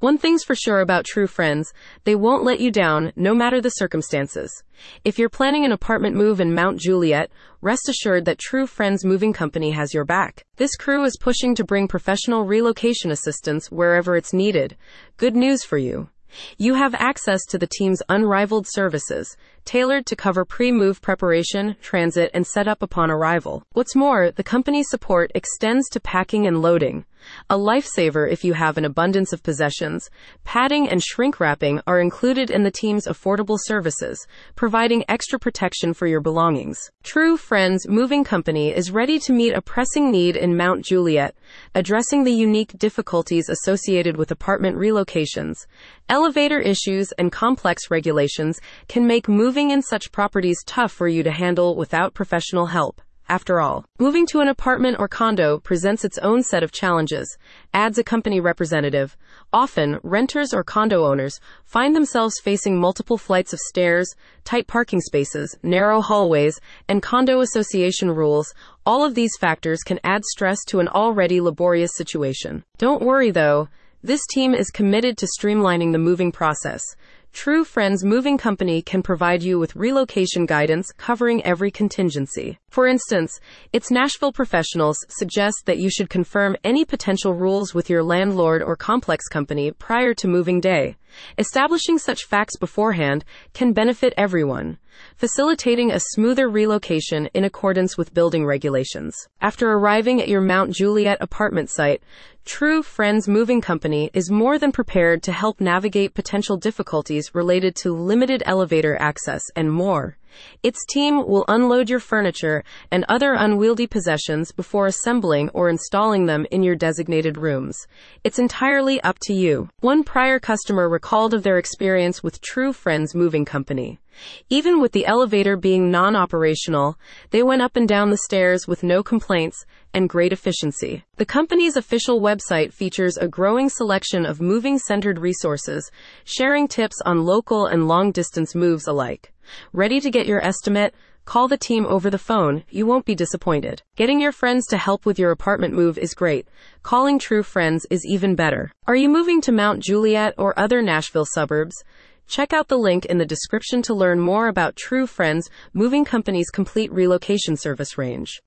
One thing's for sure about true friends, they won't let you down, no matter the circumstances. If you're planning an apartment move in Mount Juliet, rest assured that True Friends Moving Company has your back. This crew is pushing to bring professional relocation assistance wherever it's needed. Good news for you. You have access to the team's unrivaled services, tailored to cover pre-move preparation, transit, and setup upon arrival. What's more, the company's support extends to packing and loading. A lifesaver if you have an abundance of possessions. Padding and shrink wrapping are included in the team's affordable services, providing extra protection for your belongings. True Friends Moving Company is ready to meet a pressing need in Mount Juliet, addressing the unique difficulties associated with apartment relocations. Elevator issues and complex regulations can make moving in such properties tough for you to handle without professional help. After all, moving to an apartment or condo presents its own set of challenges, adds a company representative. Often, renters or condo owners find themselves facing multiple flights of stairs, tight parking spaces, narrow hallways, and condo association rules. All of these factors can add stress to an already laborious situation. Don't worry though. This team is committed to streamlining the moving process. True Friends Moving Company can provide you with relocation guidance covering every contingency. For instance, its Nashville professionals suggest that you should confirm any potential rules with your landlord or complex company prior to moving day. Establishing such facts beforehand can benefit everyone, facilitating a smoother relocation in accordance with building regulations. After arriving at your Mount Juliet apartment site, True Friends Moving Company is more than prepared to help navigate potential difficulties related to limited elevator access and more. Its team will unload your furniture and other unwieldy possessions before assembling or installing them in your designated rooms. It's entirely up to you. One prior customer recalled of their experience with True Friends Moving Company. Even with the elevator being non operational, they went up and down the stairs with no complaints and great efficiency. The company's official website features a growing selection of moving centered resources, sharing tips on local and long distance moves alike. Ready to get your estimate? Call the team over the phone. You won't be disappointed. Getting your friends to help with your apartment move is great. Calling true friends is even better. Are you moving to Mount Juliet or other Nashville suburbs? Check out the link in the description to learn more about True Friends Moving Company's complete relocation service range.